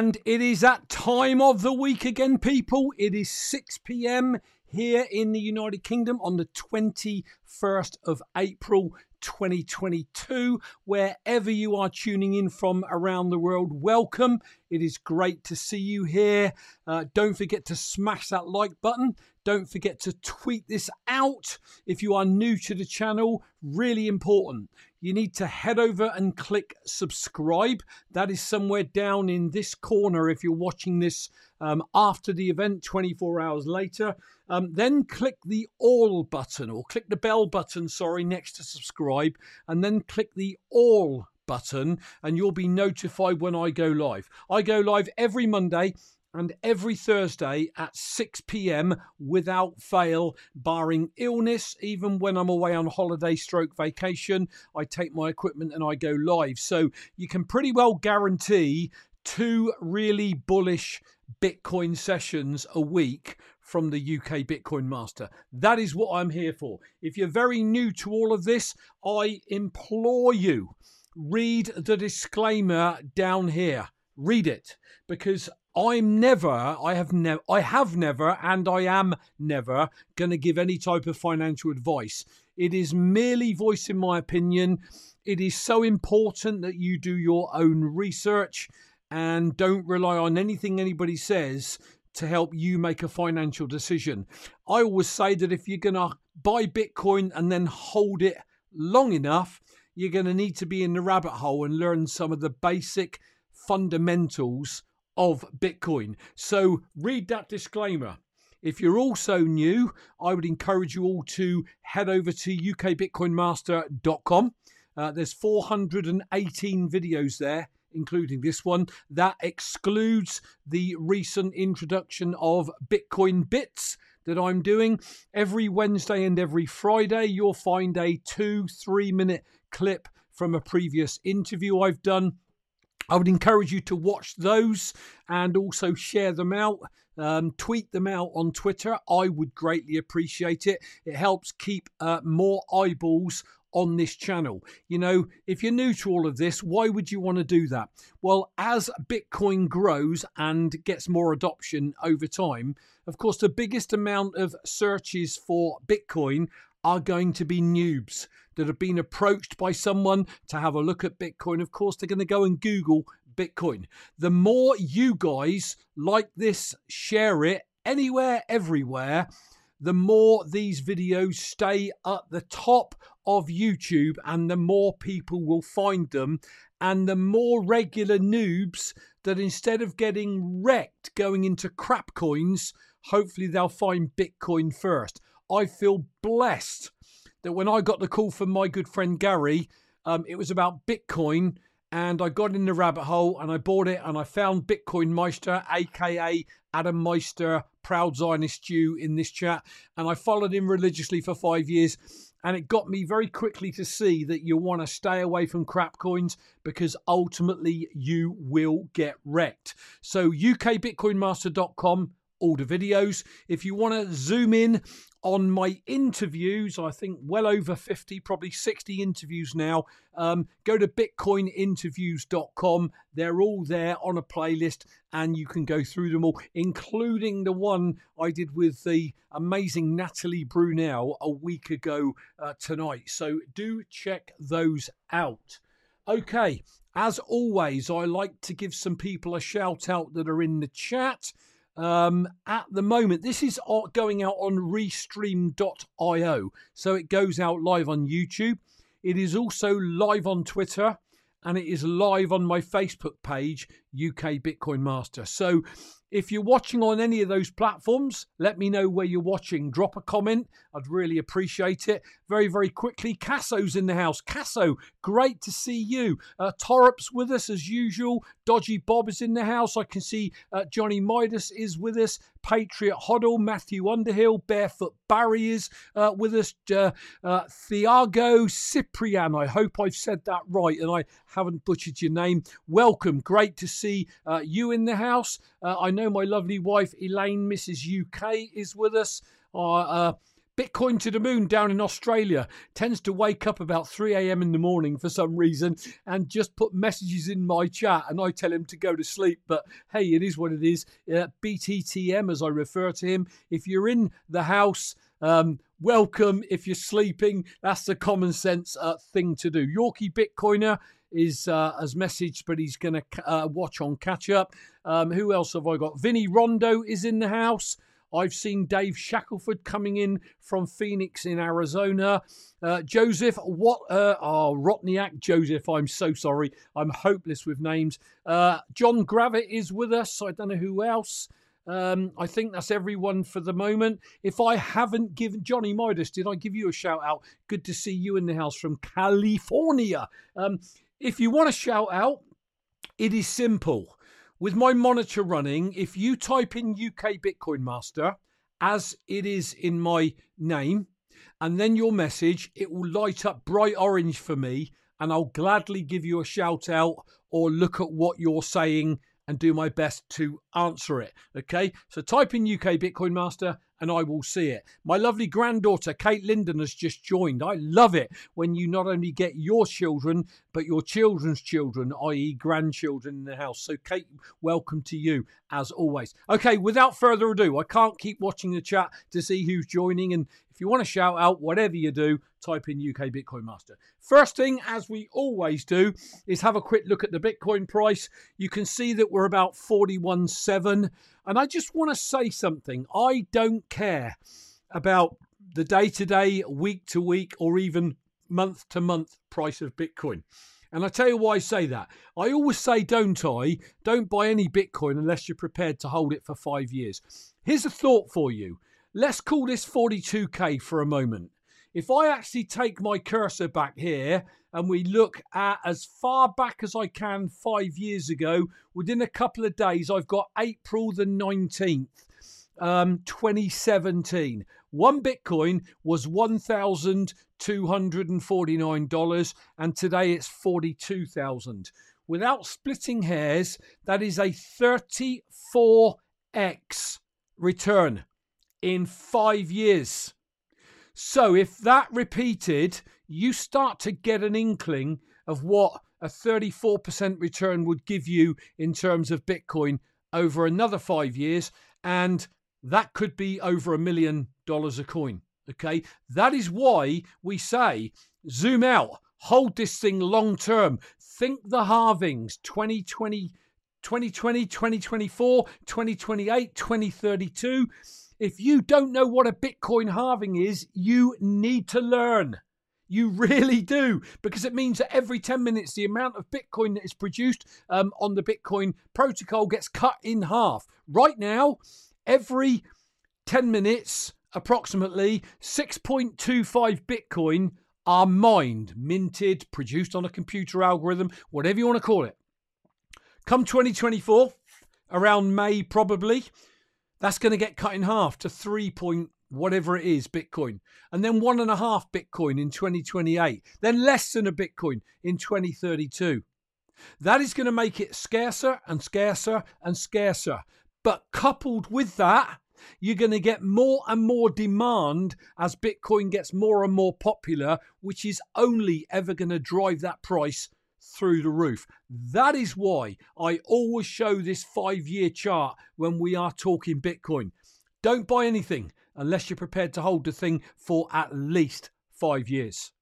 And it is that time of the week again, people. It is 6 p.m. here in the United Kingdom on the 21st of April 2022. Wherever you are tuning in from around the world, welcome. It is great to see you here. Uh, don't forget to smash that like button. Don't forget to tweet this out if you are new to the channel. Really important. You need to head over and click subscribe. That is somewhere down in this corner if you're watching this um, after the event, 24 hours later. Um, then click the all button or click the bell button, sorry, next to subscribe, and then click the all button, and you'll be notified when I go live. I go live every Monday and every Thursday at 6 p.m. without fail, barring illness. Even when I'm away on holiday stroke vacation, I take my equipment and I go live. So you can pretty well guarantee two really bullish Bitcoin sessions a week from the UK Bitcoin Master. That is what I'm here for. If you're very new to all of this, I implore you read the disclaimer down here. Read it because I'm never, I have never, I have never, and I am never going to give any type of financial advice. It is merely voicing my opinion. It is so important that you do your own research and don't rely on anything anybody says to help you make a financial decision. I always say that if you're going to buy Bitcoin and then hold it long enough, you're going to need to be in the rabbit hole and learn some of the basic fundamentals of Bitcoin. So read that disclaimer. If you're also new, I would encourage you all to head over to ukbitcoinmaster.com. Uh, there's 418 videos there, including this one. That excludes the recent introduction of Bitcoin Bits that I'm doing. Every Wednesday and every Friday, you'll find a two, three minute clip from a previous interview I've done I would encourage you to watch those and also share them out. Um, tweet them out on Twitter. I would greatly appreciate it. It helps keep uh, more eyeballs on this channel. You know, if you're new to all of this, why would you want to do that? Well, as Bitcoin grows and gets more adoption over time, of course, the biggest amount of searches for Bitcoin are going to be noobs that have been approached by someone to have a look at Bitcoin. Of course, they're going to go and Google Bitcoin. The more you guys like this, share it anywhere, everywhere, the more these videos stay at the top of YouTube and the more people will find them. And the more regular noobs that instead of getting wrecked going into crap coins, hopefully they'll find Bitcoin first. I feel blessed that when I got the call from my good friend Gary, um, it was about Bitcoin. And I got in the rabbit hole and I bought it and I found Bitcoin Meister, aka Adam Meister, proud Zionist Jew in this chat. And I followed him religiously for five years. And it got me very quickly to see that you want to stay away from crap coins because ultimately you will get wrecked. So, ukbitcoinmaster.com all the videos. If you want to zoom in on my interviews, I think well over 50, probably 60 interviews now, um, go to bitcoininterviews.com. They're all there on a playlist and you can go through them all, including the one I did with the amazing Natalie Brunell a week ago uh, tonight. So do check those out. Okay, as always, I like to give some people a shout out that are in the chat. Um, at the moment, this is going out on restream.io. So it goes out live on YouTube. It is also live on Twitter and it is live on my Facebook page, UK Bitcoin Master. So if you're watching on any of those platforms, let me know where you're watching. Drop a comment. I'd really appreciate it. Very, very quickly, Casso's in the house. Casso, great to see you. Uh, with us as usual. Dodgy Bob is in the house. I can see uh, Johnny Midas is with us. Patriot Hoddle, Matthew Underhill, Barefoot Barry is uh, with us. Uh, uh, Thiago Ciprian, I hope I've said that right and I haven't butchered your name. Welcome. Great to see uh, you in the house. Uh, I know my lovely wife Elaine, Mrs. UK, is with us. Uh, Bitcoin to the moon down in Australia tends to wake up about 3 a.m. in the morning for some reason and just put messages in my chat and I tell him to go to sleep. But hey, it is what it is. Uh, BTTM, as I refer to him. If you're in the house, um, welcome. If you're sleeping, that's the common sense uh, thing to do. Yorkie Bitcoiner is uh, messaged, but he's going to uh, watch on catch up. Um, who else have I got? Vinny Rondo is in the house. I've seen Dave Shackelford coming in from Phoenix in Arizona. Uh, Joseph, what? Uh, oh, Rotniak Joseph. I'm so sorry. I'm hopeless with names. Uh, John Gravitt is with us. I don't know who else. Um, I think that's everyone for the moment. If I haven't given Johnny Midas, did I give you a shout out? Good to see you in the house from California. Um, if you want to shout out, it is simple with my monitor running, if you type in UK Bitcoin Master as it is in my name, and then your message, it will light up bright orange for me, and I'll gladly give you a shout out or look at what you're saying and do my best to answer it. Okay, so type in UK Bitcoin Master and I will see it. My lovely granddaughter, Kate Linden, has just joined. I love it when you not only get your children, but your children's children, i.e., grandchildren in the house. So, Kate, welcome to you as always. Okay, without further ado, I can't keep watching the chat to see who's joining. And if you want to shout out, whatever you do, type in UK Bitcoin Master. First thing, as we always do, is have a quick look at the Bitcoin price. You can see that we're about 41.7. And I just want to say something. I don't care about the day to day, week to week, or even month to month price of Bitcoin. And I tell you why I say that. I always say, don't I? Don't buy any Bitcoin unless you're prepared to hold it for five years. Here's a thought for you. Let's call this 42K for a moment. If I actually take my cursor back here and we look at as far back as I can five years ago, within a couple of days, I've got April the 19th, um, 2017. One Bitcoin was $1,249, and today it's 42,000. Without splitting hairs, that is a 34x return in five years. So if that repeated, you start to get an inkling of what a 34% return would give you in terms of Bitcoin over another five years. And that could be over a million dollars a coin. Okay. That is why we say zoom out, hold this thing long term. Think the halvings 2020, 2020, 2024, 2028, 2032 if you don't know what a Bitcoin halving is, you need to learn. You really do, because it means that every 10 minutes, the amount of Bitcoin that is produced um, on the Bitcoin protocol gets cut in half. Right now, every 10 minutes, approximately 6.25 Bitcoin are mined, minted, produced on a computer algorithm, whatever you want to call it. Come 2024, around May probably, that's going to get cut in half to three point whatever it is Bitcoin, and then one and a half Bitcoin in 2028, then less than a Bitcoin in 2032. That is going to make it scarcer and scarcer and scarcer. But coupled with that, you're going to get more and more demand as Bitcoin gets more and more popular, which is only ever going to drive that price through the roof. That is why I always show this five year chart when we are talking Bitcoin. Don't buy anything unless you're prepared to hold the thing for at least five years.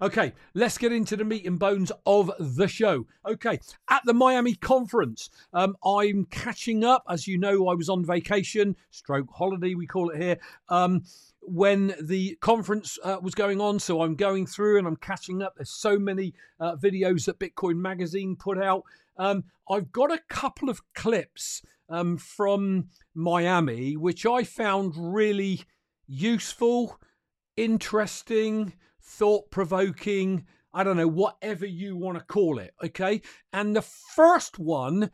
Okay, let's get into the meat and bones of the show. Okay, at the Miami conference, um, I'm catching up. As you know, I was on vacation, stroke holiday, we call it here. Um, when the conference uh, was going on. So I'm going through and I'm catching up. There's so many uh, videos that Bitcoin Magazine put out. Um, I've got a couple of clips um, from Miami, which I found really useful, interesting, thought provoking. I don't know, whatever you want to call it. Okay. And the first one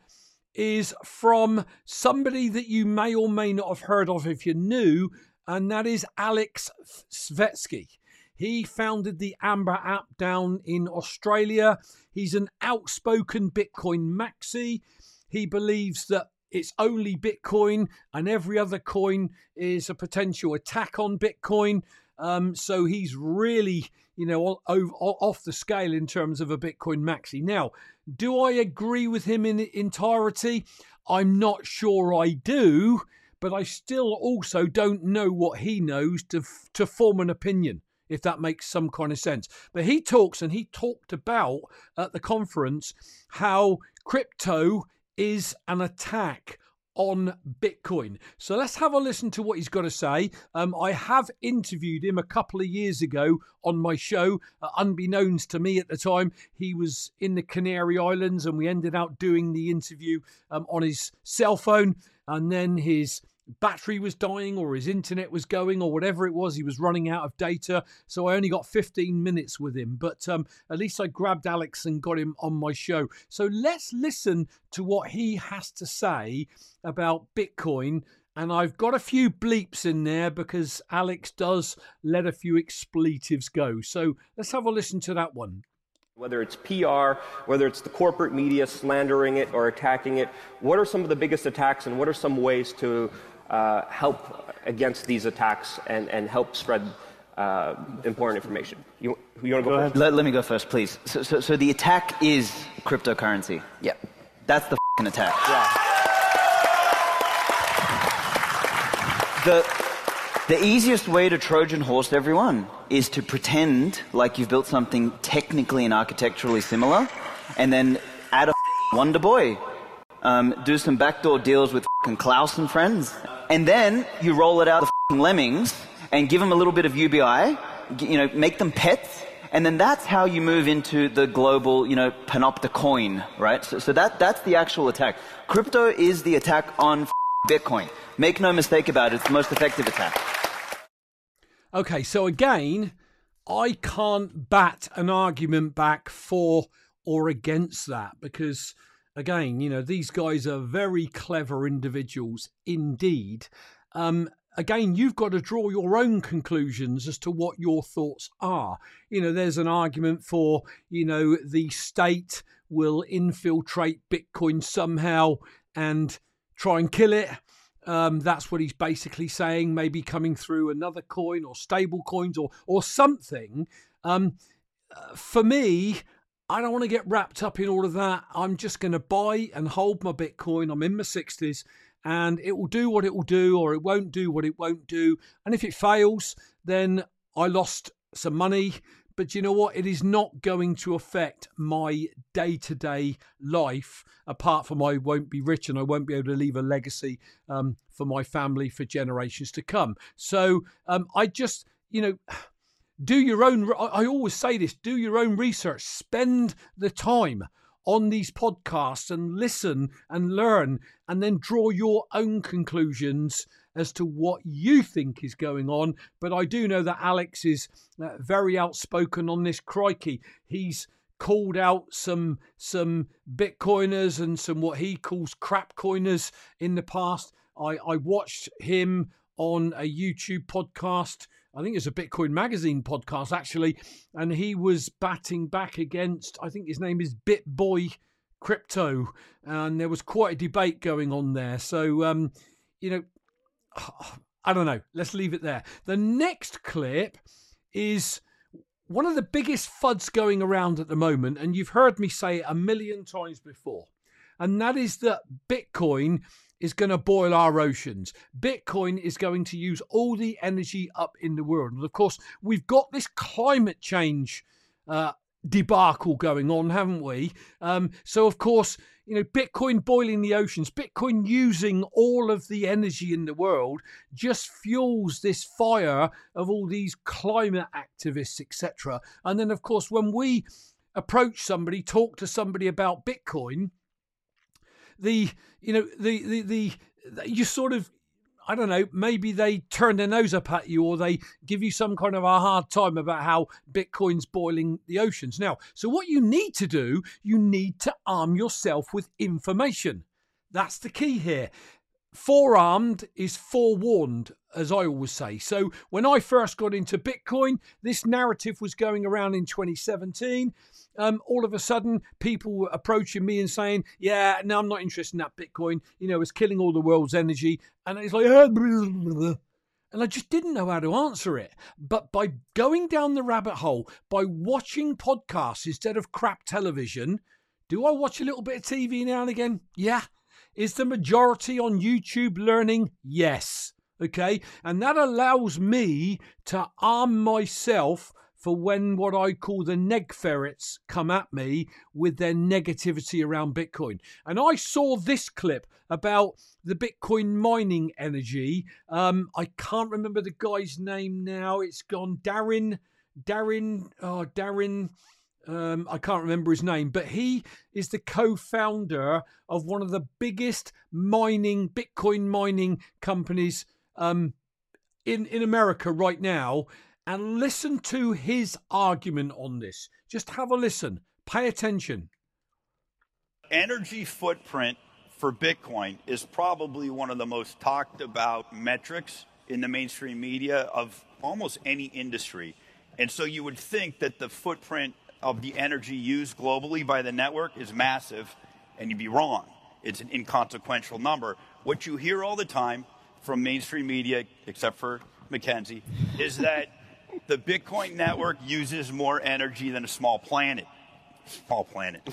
is from somebody that you may or may not have heard of if you're new, and that is Alex Svetski. He founded the Amber app down in Australia. He's an outspoken Bitcoin maxi. He believes that it's only Bitcoin and every other coin is a potential attack on Bitcoin. Um, so he's really, you know, off the scale in terms of a Bitcoin maxi. Now, do I agree with him in entirety? I'm not sure I do, but I still also don't know what he knows to to form an opinion if that makes some kind of sense. But he talks and he talked about at the conference how crypto is an attack on Bitcoin. So let's have a listen to what he's got to say. Um, I have interviewed him a couple of years ago on my show. Uh, unbeknownst to me at the time, he was in the Canary Islands and we ended up doing the interview um, on his cell phone. And then his battery was dying or his internet was going or whatever it was he was running out of data so i only got 15 minutes with him but um, at least i grabbed alex and got him on my show so let's listen to what he has to say about bitcoin and I've got a few bleeps in there because Alex does let a few expletives go. So let's have a listen to that one. Whether it's PR, whether it's the corporate media slandering it or attacking it, what are some of the biggest attacks and what are some ways to uh, help against these attacks and, and help spread uh, important information. You, you want to go, go Let, let, me go first, please. So, so, so, the attack is cryptocurrency. Yeah. That's the attack. Yeah. The, the easiest way to Trojan horse everyone is to pretend like you've built something technically and architecturally similar and then add a Wonder Boy. Um, do some backdoor deals with Klaus and friends and then you roll it out the lemmings and give them a little bit of UBI, you know, make them pets, and then that's how you move into the global, you know, panopta coin, right? So, so that, that's the actual attack. Crypto is the attack on Bitcoin. Make no mistake about it, it's the most effective attack. Okay, so again, I can't bat an argument back for or against that because again, you know, these guys are very clever individuals indeed. Um, again, you've got to draw your own conclusions as to what your thoughts are. You know, there's an argument for, you know, the state will infiltrate Bitcoin somehow and try and kill it. Um, that's what he's basically saying. Maybe coming through another coin or stable coins or or something. Um, uh, for me, I don't want to get wrapped up in all of that. I'm just going to buy and hold my Bitcoin. I'm in my 60s and it will do what it will do or it won't do what it won't do. And if it fails, then I lost some money. But you know what? It is not going to affect my day to day life, apart from I won't be rich and I won't be able to leave a legacy um, for my family for generations to come. So um, I just, you know do your own i always say this do your own research. Spend the time on these podcasts and listen and learn and then draw your own conclusions as to what you think is going on. But i do know that alex is uh, very outspoken on this. Crikey he's called out some some bitcoiners and some what he calls crap coiners in the past. I i watched him on a youtube podcast I think it's a Bitcoin Magazine podcast actually, and he was batting back against I think his name is BitBoy Crypto, and there was quite a debate going on there. So um, you know, I don't know. Let's leave it there. The next clip is one of the biggest fuds going around at the moment, and you've heard me say it a million times before, and that is that Bitcoin is going to boil our oceans. Bitcoin is going to use all the energy up in the world. And of course, we've got this climate change uh, debacle going on, haven't we? Um, so, of course, you know, Bitcoin boiling the oceans, Bitcoin using all of the energy in the world just fuels this fire of all these climate activists, etc. And then, of course, when we approach somebody, talk to somebody about Bitcoin, the you know the the the, you sort of I don't know, maybe they turn their nose up at you or they give you some kind of a hard time about how Bitcoin's boiling the oceans. Now, so what you need to do, you need to arm yourself with information. That's the key here. Forearmed is forewarned, as I always say. So when I first got into Bitcoin, this narrative was going around in 2017 um, all of a sudden people were approaching me and saying, "Yeah, no, I'm not interested in that Bitcoin. You know, it's killing all the world's energy." And it's like, and And I just didn't know how to answer it. But by going down the rabbit hole, by watching podcasts instead of crap television, do I watch a little bit of TV now and again? Yeah. Is the majority on YouTube learning? Yes. Okay. And that allows me to arm myself for when what I call the neg ferrets come at me with their negativity around Bitcoin. And I saw this clip about the Bitcoin mining energy. Um, I can't remember the guy's name now. It's gone Darren, Darren, oh, Darren. Um, I can't remember his name, but he is the co-founder of one of the biggest mining Bitcoin mining companies um, in in America right now, and listen to his argument on this. Just have a listen. Pay attention. Energy footprint for Bitcoin is probably one of the most talked about metrics in the mainstream media of almost any industry. And so you would think that the footprint of the energy used globally by the network is massive, and you'd be wrong. It's an inconsequential number. What you hear all the time from mainstream media, except for McKinsey, is that the Bitcoin network uses more energy than a small planet. Small planet.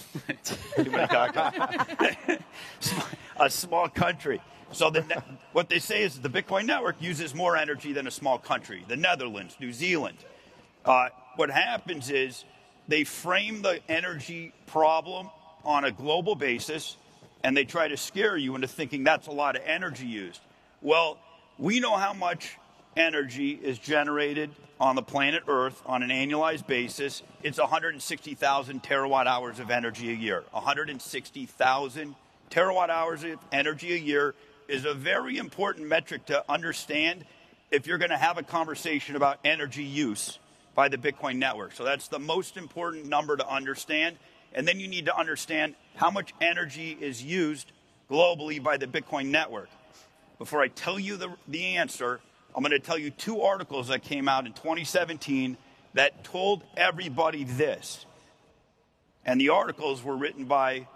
a small country. So the, what they say is the Bitcoin network uses more energy than a small country. The Netherlands, New Zealand. Uh, what happens is they frame the energy problem on a global basis, and they try to scare you into thinking that's a lot of energy used. Well, we know how much energy is generated on the planet Earth on an annualized basis. It's 160,000 terawatt hours of energy a year. 160,000 terawatt hours of energy a year is a very important metric to understand if you're going to have a conversation about energy use by the Bitcoin network. So that's the most important number to understand. And then you need to understand how much energy is used globally by the Bitcoin network. Before I tell you the, the answer, I'm going to tell you two articles that came out in 2017 that told everybody this. And the articles were written by,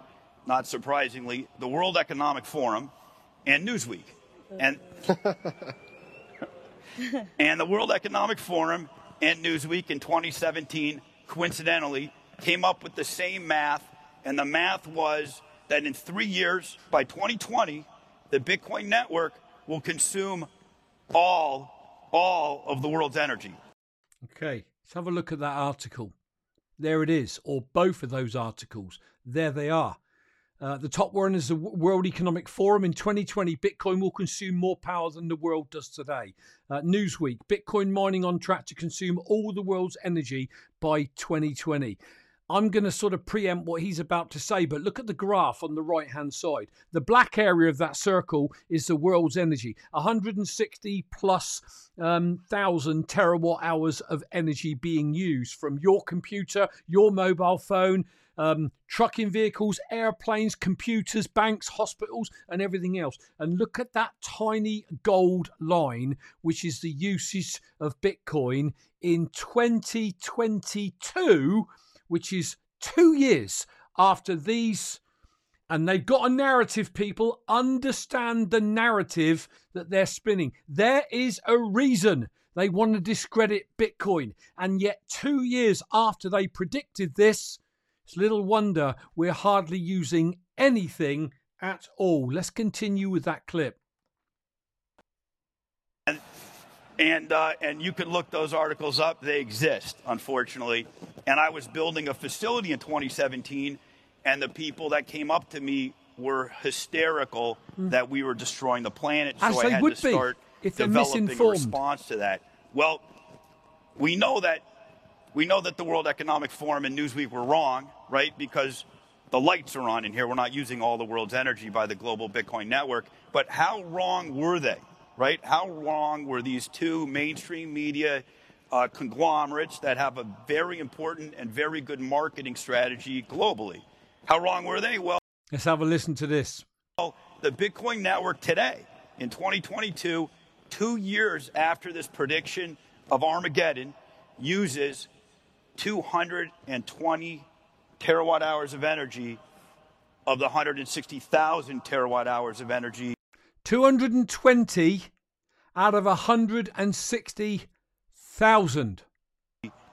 not surprisingly, the World Economic Forum and Newsweek. And, and the World Economic Forum and Newsweek in 2017, coincidentally, came up with the same math. And the math was that in three years, by 2020, the Bitcoin network will consume all, all of the world's energy. Okay, let's have a look at that article. There it is, or both of those articles. There they are. Uh, the top one is the World Economic Forum. In 2020, Bitcoin will consume more power than the world does today. Uh, Newsweek, Bitcoin mining on track to consume all the world's energy by 2020. I'm going to sort of preempt what he's about to say, but look at the graph on the right hand side. The black area of that circle is the world's energy 160 plus um, thousand terawatt hours of energy being used from your computer, your mobile phone. Um, trucking vehicles, airplanes, computers, banks, hospitals, and everything else. And look at that tiny gold line, which is the usage of Bitcoin in 2022 which is two years after these. And they've got a narrative, people. Understand the narrative that they're spinning. There is a reason they want to discredit Bitcoin. And yet, two years after they predicted this, it's little wonder we're hardly using anything at all. Let's continue with that clip. Uh, and you can look those articles up. They exist, unfortunately. And I was building a facility in 2017, and the people that came up to me were hysterical mm. that we were destroying the planet. As so I had to start if developing a response to that. Well, we know that we know that the World Economic Forum and Newsweek were wrong, right? Because the lights are on in here. We're not using all the world's energy by the global Bitcoin network. But how wrong were they? Right? How wrong were these two mainstream media uh, conglomerates that have a very important and very good marketing strategy globally? How wrong were they? Well, let's have a listen to this. Well, the Bitcoin network today, in 2022, two years after this prediction of Armageddon, uses 220 terawatt hours of energy of the 160,000 terawatt hours of energy 220 out of 160,000.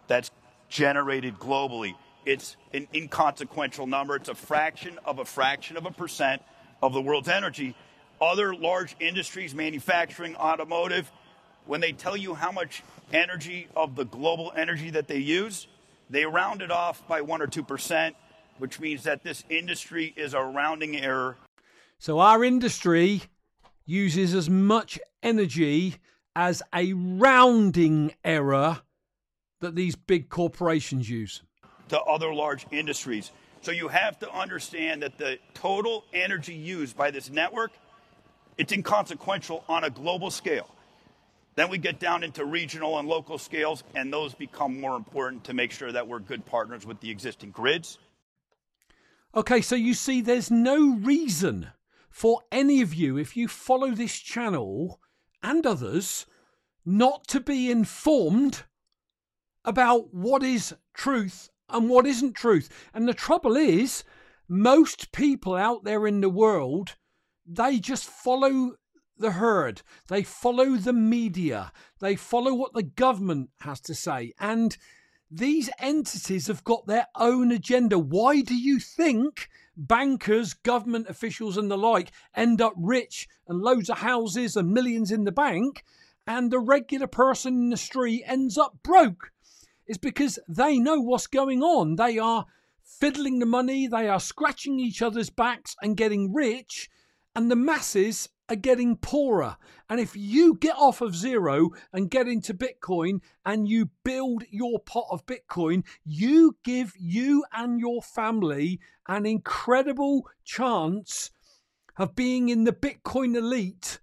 That's generated globally. It's an inconsequential number. It's a fraction of a fraction of a percent of the world's energy. Other large industries, manufacturing, automotive, when they tell you how much energy of the global energy that they use, they round it off by one or two percent, which means that this industry is a rounding error. So our industry uses as much energy as a rounding error that these big corporations use. To other large industries. So you have to understand that the total energy used by this network, it's inconsequential on a global scale. Then we get down into regional and local scales, and those become more important to make sure that we're good partners with the existing grids. Okay, so you see, there's no reason for any of you, if you follow this channel and others, not to be informed about what is truth and what isn't truth. And the trouble is, most people out there in the world, they just follow the herd. They follow the media. They follow what the government has to say. And these entities have got their own agenda. Why do you think bankers, government officials, and the like end up rich and loads of houses and millions in the bank, and the regular person in the street ends up broke? It's because they know what's going on. They are fiddling the money, they are scratching each other's backs and getting rich, and the masses are getting poorer. And if you get off of zero and get into Bitcoin and you build your pot of Bitcoin, you give you and your family an incredible chance of being in the Bitcoin elite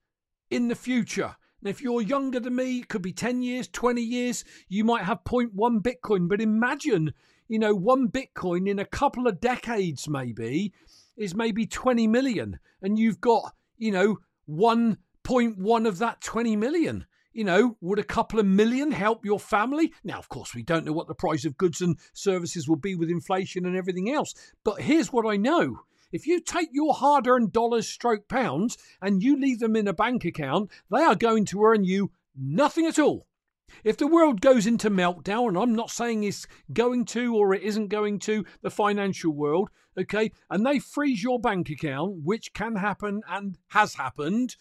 in the future. And if you're younger than me, it could be 10 years, 20 years, you might have 0.1 Bitcoin. But imagine, you know, one Bitcoin in a couple of decades, maybe, is maybe 20 million. And you've got, you know, 1.1 of that 20 million. You know, would a couple of million help your family? Now, of course, we don't know what the price of goods and services will be with inflation and everything else. But here's what I know. If you take your hard earned dollars stroke pounds and you leave them in a bank account, they are going to earn you nothing at all. If the world goes into meltdown, and I'm not saying it's going to or it isn't going to, the financial world, okay, and they freeze your bank account, which can happen and has happened,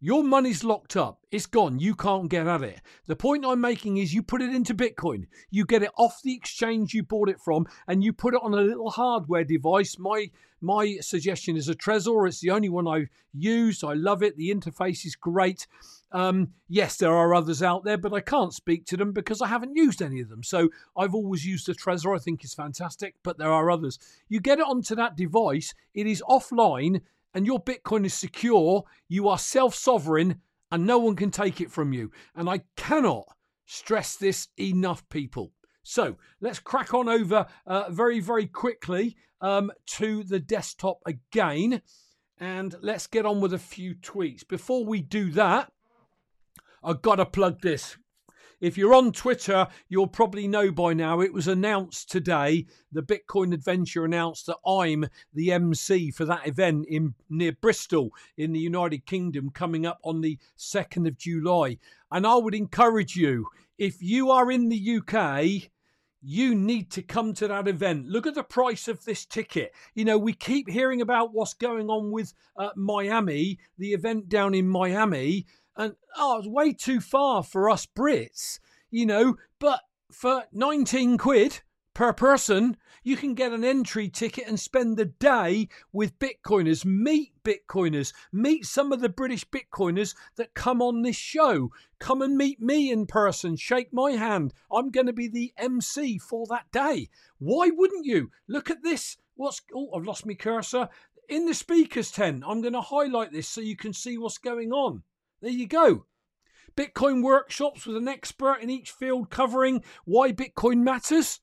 your money's locked up. It's gone. You can't get at it. The point I'm making is you put it into Bitcoin. You get it off the exchange you bought it from and you put it on a little hardware device. My my suggestion is a Trezor. It's the only one I've used. I love it. The interface is great. Um, yes, there are others out there, but I can't speak to them because I haven't used any of them. So I've always used the Trezor. I think it's fantastic, but there are others. You get it onto that device, it is offline and your Bitcoin is secure, you are self sovereign and no one can take it from you. And I cannot stress this enough, people. So let's crack on over uh, very, very quickly um, to the desktop again. And let's get on with a few tweets. Before we do that, I've got to plug this. If you're on Twitter, you'll probably know by now it was announced today. The Bitcoin Adventure announced that I'm the MC for that event in near Bristol in the United Kingdom coming up on the 2nd of July. And I would encourage you, if you are in the UK, you need to come to that event. Look at the price of this ticket. You know, we keep hearing about what's going on with uh, Miami, the event down in Miami and oh, it's way too far for us Brits, you know. But for 19 quid per person, you can get an entry ticket and spend the day with Bitcoiners, meet Bitcoiners, meet some of the British Bitcoiners that come on this show. Come and meet me in person, shake my hand. I'm going to be the MC for that day. Why wouldn't you? Look at this. What's oh, I've lost my cursor. In the speakers tent, I'm going to highlight this so you can see what's going on. There you go. Bitcoin workshops with an expert in each field covering why Bitcoin matters,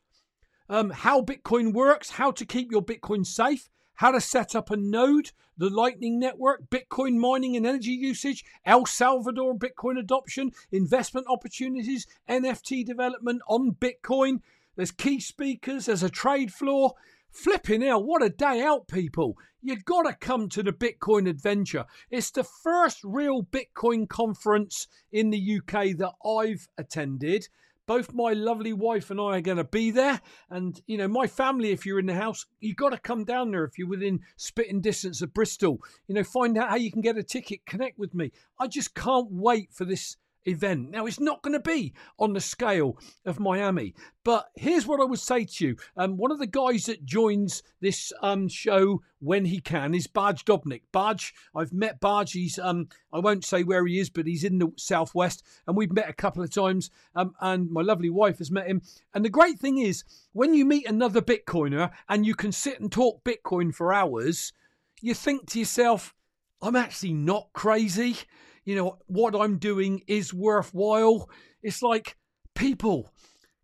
um, how Bitcoin works, how to keep your Bitcoin safe, how to set up a node, the Lightning Network, Bitcoin mining and energy usage, El Salvador Bitcoin adoption, investment opportunities, NFT development on Bitcoin. There's key speakers, there's a trade floor, Flipping hell, what a day out, people. You've gotta come to the Bitcoin adventure. It's the first real Bitcoin conference in the UK that I've attended. Both my lovely wife and I are going to be there. And, you know, my family, if you're in the house, you've got to come down there if you're within spitting distance of Bristol. You know, find out how you can get a ticket, connect with me. I just can't wait for this event. Now, it's not going to be on the scale of Miami, but here's what I would say to you. Um, one of the guys that joins this um, show when he can is Barge Dobnik. Barge, I've met Barge. He's, um, I won't say where he is, but he's in the southwest, and we've met a couple of times. Um, and my lovely wife has met him. And the great thing is, when you meet another Bitcoiner and you can sit and talk Bitcoin for hours, you think to yourself, I'm actually not crazy you know, what I'm doing is worthwhile. It's like, people,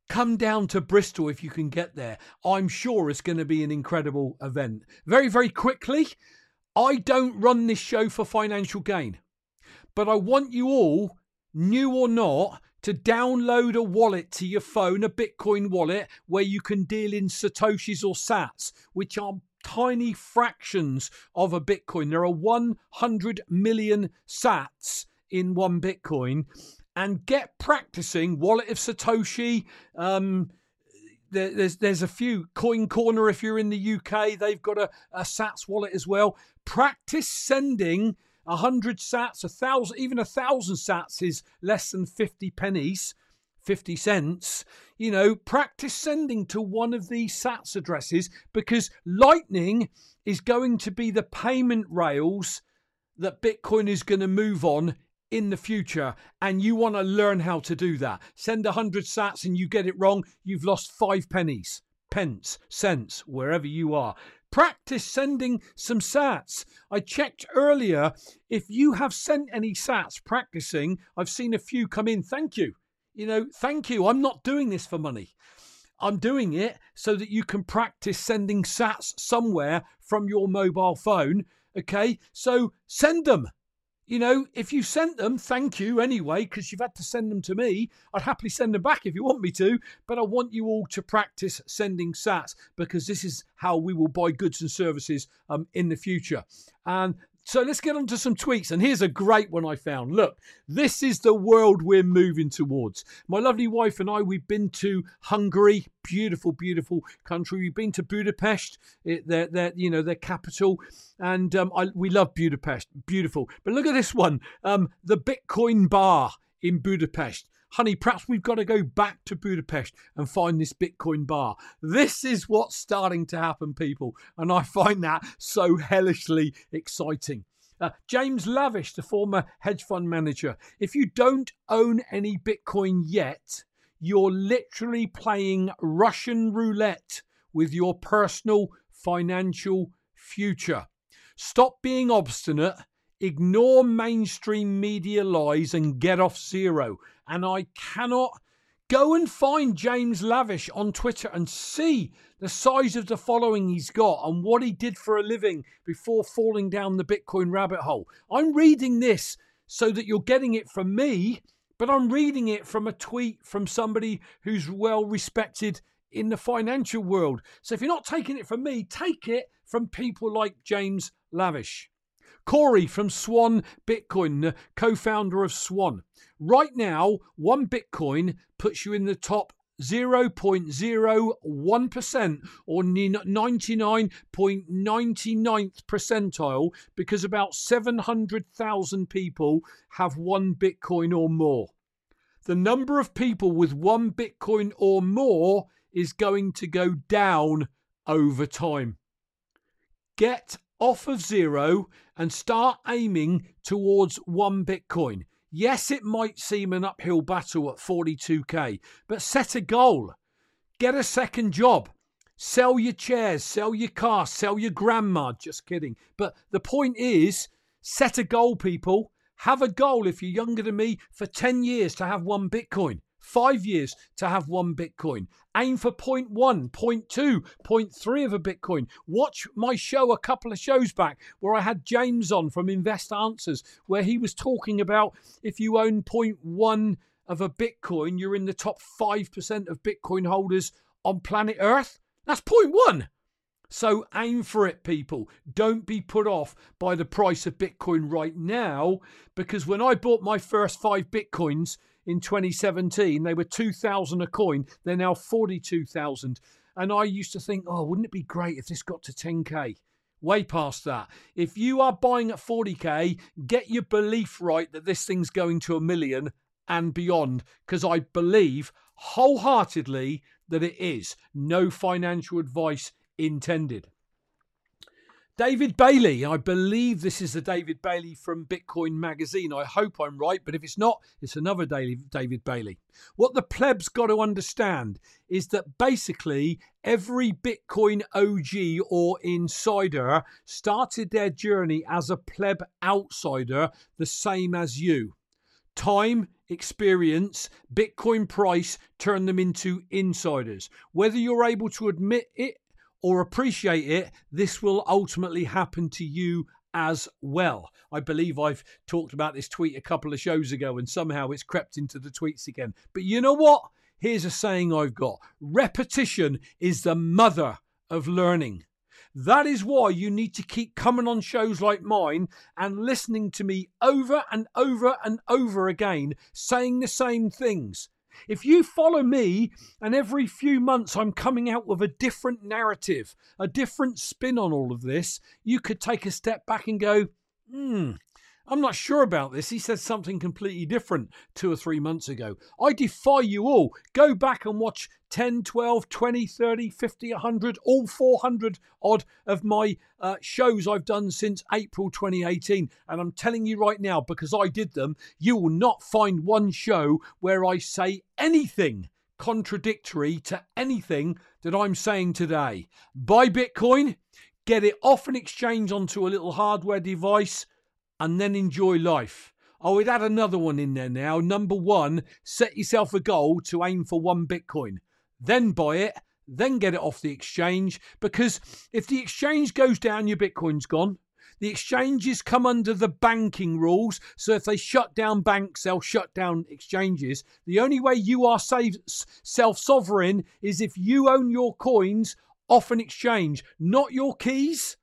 come down to Bristol if you can get there. I'm sure it's going to be an incredible event. Very, very quickly, I don't run this show for financial gain, but I want you all, new or not, to download a wallet to your phone, a Bitcoin wallet, where you can deal in Satoshis or Sats, which are tiny fractions of a Bitcoin. There are 100 million sats in one Bitcoin. And get practicing Wallet of Satoshi. Um, there, there's there's a few CoinCorner if you're in the UK. They've got a, a Sats wallet as well. Practice sending a hundred Sats, a thousand, even a thousand Sats is less than fifty pennies. 50 cents, you know, practice sending to one of these SATS addresses because Lightning is going to be the payment rails that Bitcoin is going to move on in the future and you want to learn how to do that. Send 100 sats and you get it wrong, you've lost five pennies, pence, cents, wherever you are. Practice sending some sats. I checked earlier. If you have sent any sats practicing, I've seen a few come in. Thank you. You know, thank you. I'm not doing this for money. I'm doing it so that you can practice sending sats somewhere from your mobile phone. Okay, so send them. You know, if you sent them, thank you anyway, because you've had to send them to me. I'd happily send them back if you want me to, but I want you all to practice sending sats because this is how we will buy goods and services um, in the future. And so let's get on to some tweets. And here's a great one I found. Look, this is the world we're moving towards. My lovely wife and I, we've been to Hungary, beautiful, beautiful country. We've been to Budapest, their, their you know, their capital, and um, I, we love Budapest, beautiful. But look at this one, um, the Bitcoin bar in Budapest honey, perhaps we've got to go back to Budapest and find this Bitcoin bar. This is what's starting to happen, people. And I find that so hellishly exciting. Uh, James Lavish, the former hedge fund manager, if you don't own any Bitcoin yet, you're literally playing Russian roulette with your personal financial future. Stop being obstinate, ignore mainstream media lies, and get off zero and I cannot go and find James Lavish on Twitter and see the size of the following he's got and what he did for a living before falling down the Bitcoin rabbit hole. I'm reading this so that you're getting it from me, but I'm reading it from a tweet from somebody who's well respected in the financial world. So if you're not taking it from me, take it from people like James Lavish. Cory from Swan Bitcoin, co founder of Swan. Right now, one Bitcoin puts you in the top 0.01% or 99.99th percentile because about 700,000 people have one Bitcoin or more. The number of people with one Bitcoin or more is going to go down over time. Get off of zero and start aiming towards one Bitcoin. Yes, it might seem an uphill battle at 42k, but set a goal. Get a second job. Sell your chairs, sell your car, sell your grandma. Just kidding. But the point is set a goal, people. Have a goal if you're younger than me for 10 years to have one Bitcoin five years to have one Bitcoin. Aim for 0.1, 0.2, 0.3 of a Bitcoin. Watch my show a couple of shows back where I had James on from Invest Answers, where he was talking about if you own point 0.1 of a Bitcoin, you're in the top 5% of Bitcoin holders on planet Earth. That's point 0.1. So aim for it, people. Don't be put off by the price of Bitcoin right now, because when I bought my first five Bitcoins in 2017, they were 2,000 a coin. They're now 42,000. And I used to think, oh, wouldn't it be great if this got to 10K? Way past that. If you are buying at 40K, get your belief right that this thing's going to a million and beyond, because I believe wholeheartedly that it is. No financial advice intended. David Bailey, I believe this is the David Bailey from Bitcoin Magazine. I hope I'm right, but if it's not, it's another David Bailey. What the plebs got to understand is that basically every Bitcoin OG or insider started their journey as a pleb outsider, the same as you. Time, experience, Bitcoin price turn them into insiders. Whether you're able to admit it or appreciate it, this will ultimately happen to you as well. I believe I've talked about this tweet a couple of shows ago and somehow it's crept into the tweets again. But you know what? Here's a saying I've got repetition is the mother of learning. That is why you need to keep coming on shows like mine and listening to me over and over and over again saying the same things. If you follow me and every few months I'm coming out with a different narrative, a different spin on all of this, you could take a step back and go, hmm, I'm not sure about this. He said something completely different two or three months ago. I defy you all. Go back and watch 10, 12, 20, 30, 50, 100, all 400 odd of my uh, shows I've done since April 2018. And I'm telling you right now, because I did them, you will not find one show where I say anything contradictory to anything that I'm saying today. Buy Bitcoin, get it off an exchange onto a little hardware device and then enjoy life. Oh, we'd add another one in there now. Number one, set yourself a goal to aim for one Bitcoin. Then buy it, then get it off the exchange. Because if the exchange goes down, your Bitcoin's gone. The exchanges come under the banking rules. So if they shut down banks, they'll shut down exchanges. The only way you are self sovereign is if you own your coins off an exchange, not your keys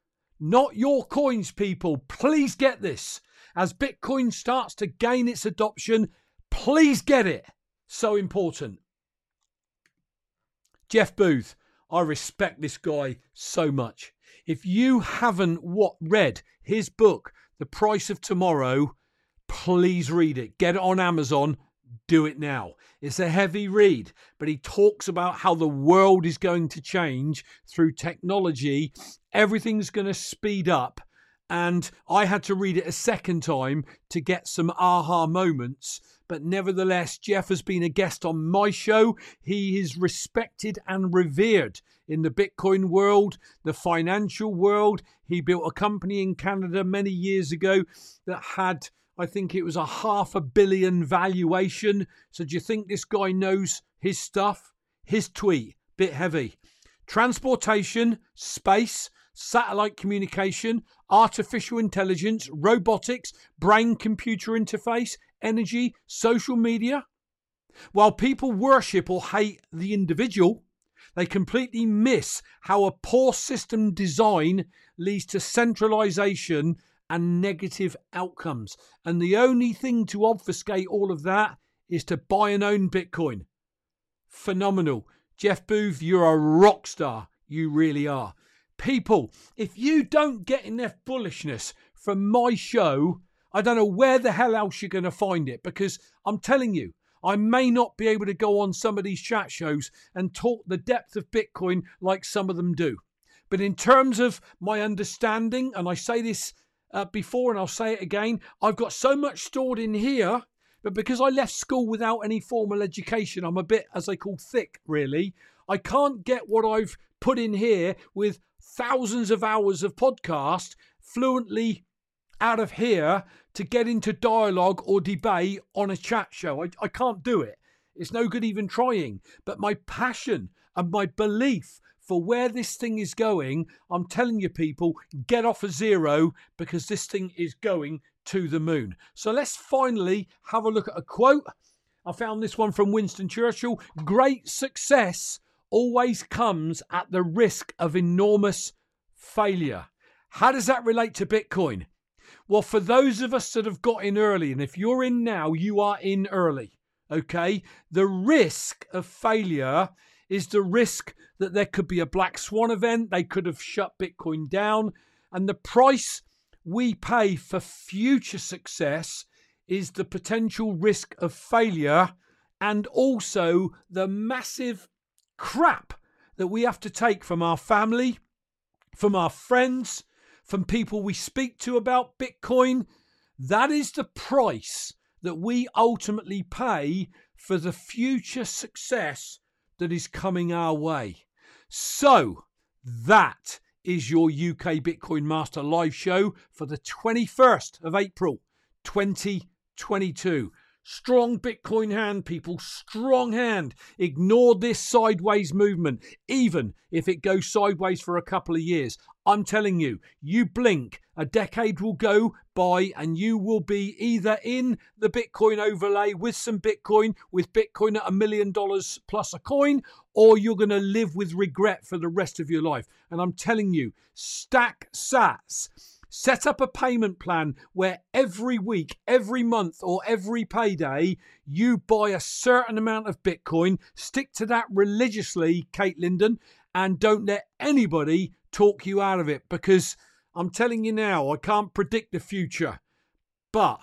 not your coins, people. Please get this. As Bitcoin starts to gain its adoption, please get it. So important. Jeff Booth, I respect this guy so much. If you haven't what read his book, The Price of Tomorrow, please read it. Get it on Amazon. Do it now. It's a heavy read, but he talks about how the world is going to change through technology everything's going to speed up. And I had to read it a second time to get some aha moments. But nevertheless, Jeff has been a guest on my show. He is respected and revered in the Bitcoin world, the financial world. He built a company in Canada many years ago that had, I think it was a half a billion valuation. So do you think this guy knows his stuff? His tweet, bit heavy. Transportation, space, satellite communication, artificial intelligence, robotics, brain computer interface, energy, social media. While people worship or hate the individual, they completely miss how a poor system design leads to centralization and negative outcomes. And the only thing to obfuscate all of that is to buy and own Bitcoin. Phenomenal. Jeff Booth, you're a rock star. You really are people, if you don't get enough bullishness from my show, I don't know where the hell else you're going to find it because I'm telling you, I may not be able to go on some of these chat shows and talk the depth of Bitcoin like some of them do. But in terms of my understanding, and I say this uh, before and I'll say it again, I've got so much stored in here. But because I left school without any formal education, I'm a bit, as they call, thick, really. I can't get what I've put in here with thousands of hours of podcast fluently out of here to get into dialogue or debate on a chat show. I, I can't do it. It's no good even trying. But my passion and my belief for where this thing is going, I'm telling you, people, get off a zero because this thing is going to the moon. So let's finally have a look at a quote. I found this one from Winston Churchill Great success always comes at the risk of enormous failure. How does that relate to Bitcoin? Well, for those of us that have got in early, and if you're in now, you are in early, okay? The risk of failure is the risk that there could be a black swan event. They could have shut Bitcoin down. And the price we pay for future success is the potential risk of failure and also the massive crap that we have to take from our family, from our friends, from people we speak to about Bitcoin. That is the price that we ultimately pay for the future success that is coming our way. So, that is your UK Bitcoin Master live show for the 21st of April 2022. Strong Bitcoin hand, people. Strong hand. Ignore this sideways movement, even if it goes sideways for a couple of years. I'm telling you, you blink, a decade will go by, and you will be either in the Bitcoin overlay with some Bitcoin, with Bitcoin at a million dollars plus a coin, or you're going to live with regret for the rest of your life. And I'm telling you, stack sats Set up a payment plan where every week, every month, or every payday, you buy a certain amount of Bitcoin. Stick to that religiously, Kate Linden, and don't let anybody talk you out of it because I'm telling you now, I can't predict the future. But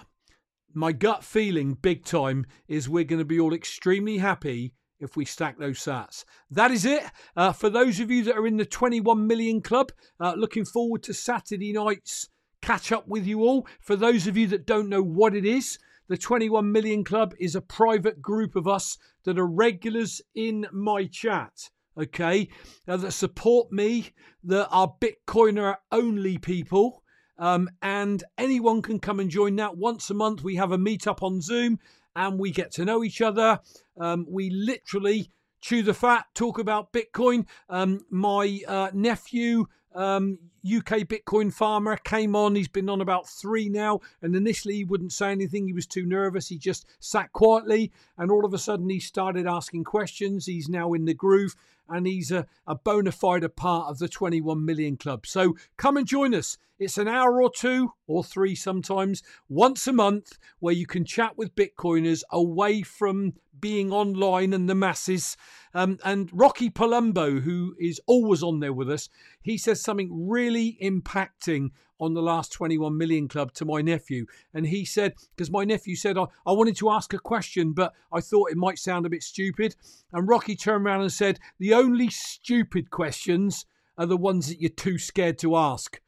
my gut feeling, big time, is we're going to be all extremely happy if we stack those sats. That is it. Uh, for those of you that are in the 21 million club, uh, looking forward to Saturday night's catch up with you all. For those of you that don't know what it is, the 21 million club is a private group of us that are regulars in my chat. Okay, uh, that support me, that are Bitcoiner only people. Um, and anyone can come and join that once a month. We have a meetup on Zoom and we get to know each other. Um, we literally chew the fat, talk about Bitcoin. Um, my uh, nephew, um, UK Bitcoin farmer, came on. He's been on about three now. And initially, he wouldn't say anything. He was too nervous. He just sat quietly. And all of a sudden, he started asking questions. He's now in the groove and he's a, a bona fide part of the 21 million club. So come and join us. It's an hour or two or three sometimes once a month where you can chat with Bitcoiners away from being online and the masses. Um, and Rocky Palumbo, who is always on there with us, he says something really impacting on the last 21 million club to my nephew. And he said, because my nephew said, I, I wanted to ask a question, but I thought it might sound a bit stupid. And Rocky turned around and said, the only stupid questions are the ones that you're too scared to ask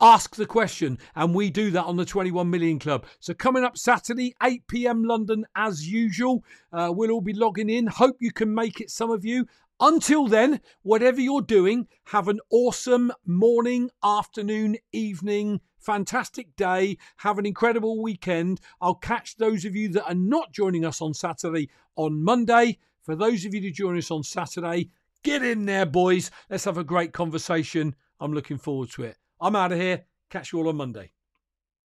ask the question and we do that on the 21 million club so coming up saturday 8 p.m london as usual uh, we'll all be logging in hope you can make it some of you until then whatever you're doing have an awesome morning afternoon evening fantastic day. Have an incredible weekend. I'll catch those of you that are not joining us on saturday on monday. For those of you to join us on saturday get in there boys. Let's have a great conversation. I'm looking forward to it. I'm out of here. Catch you all on Monday.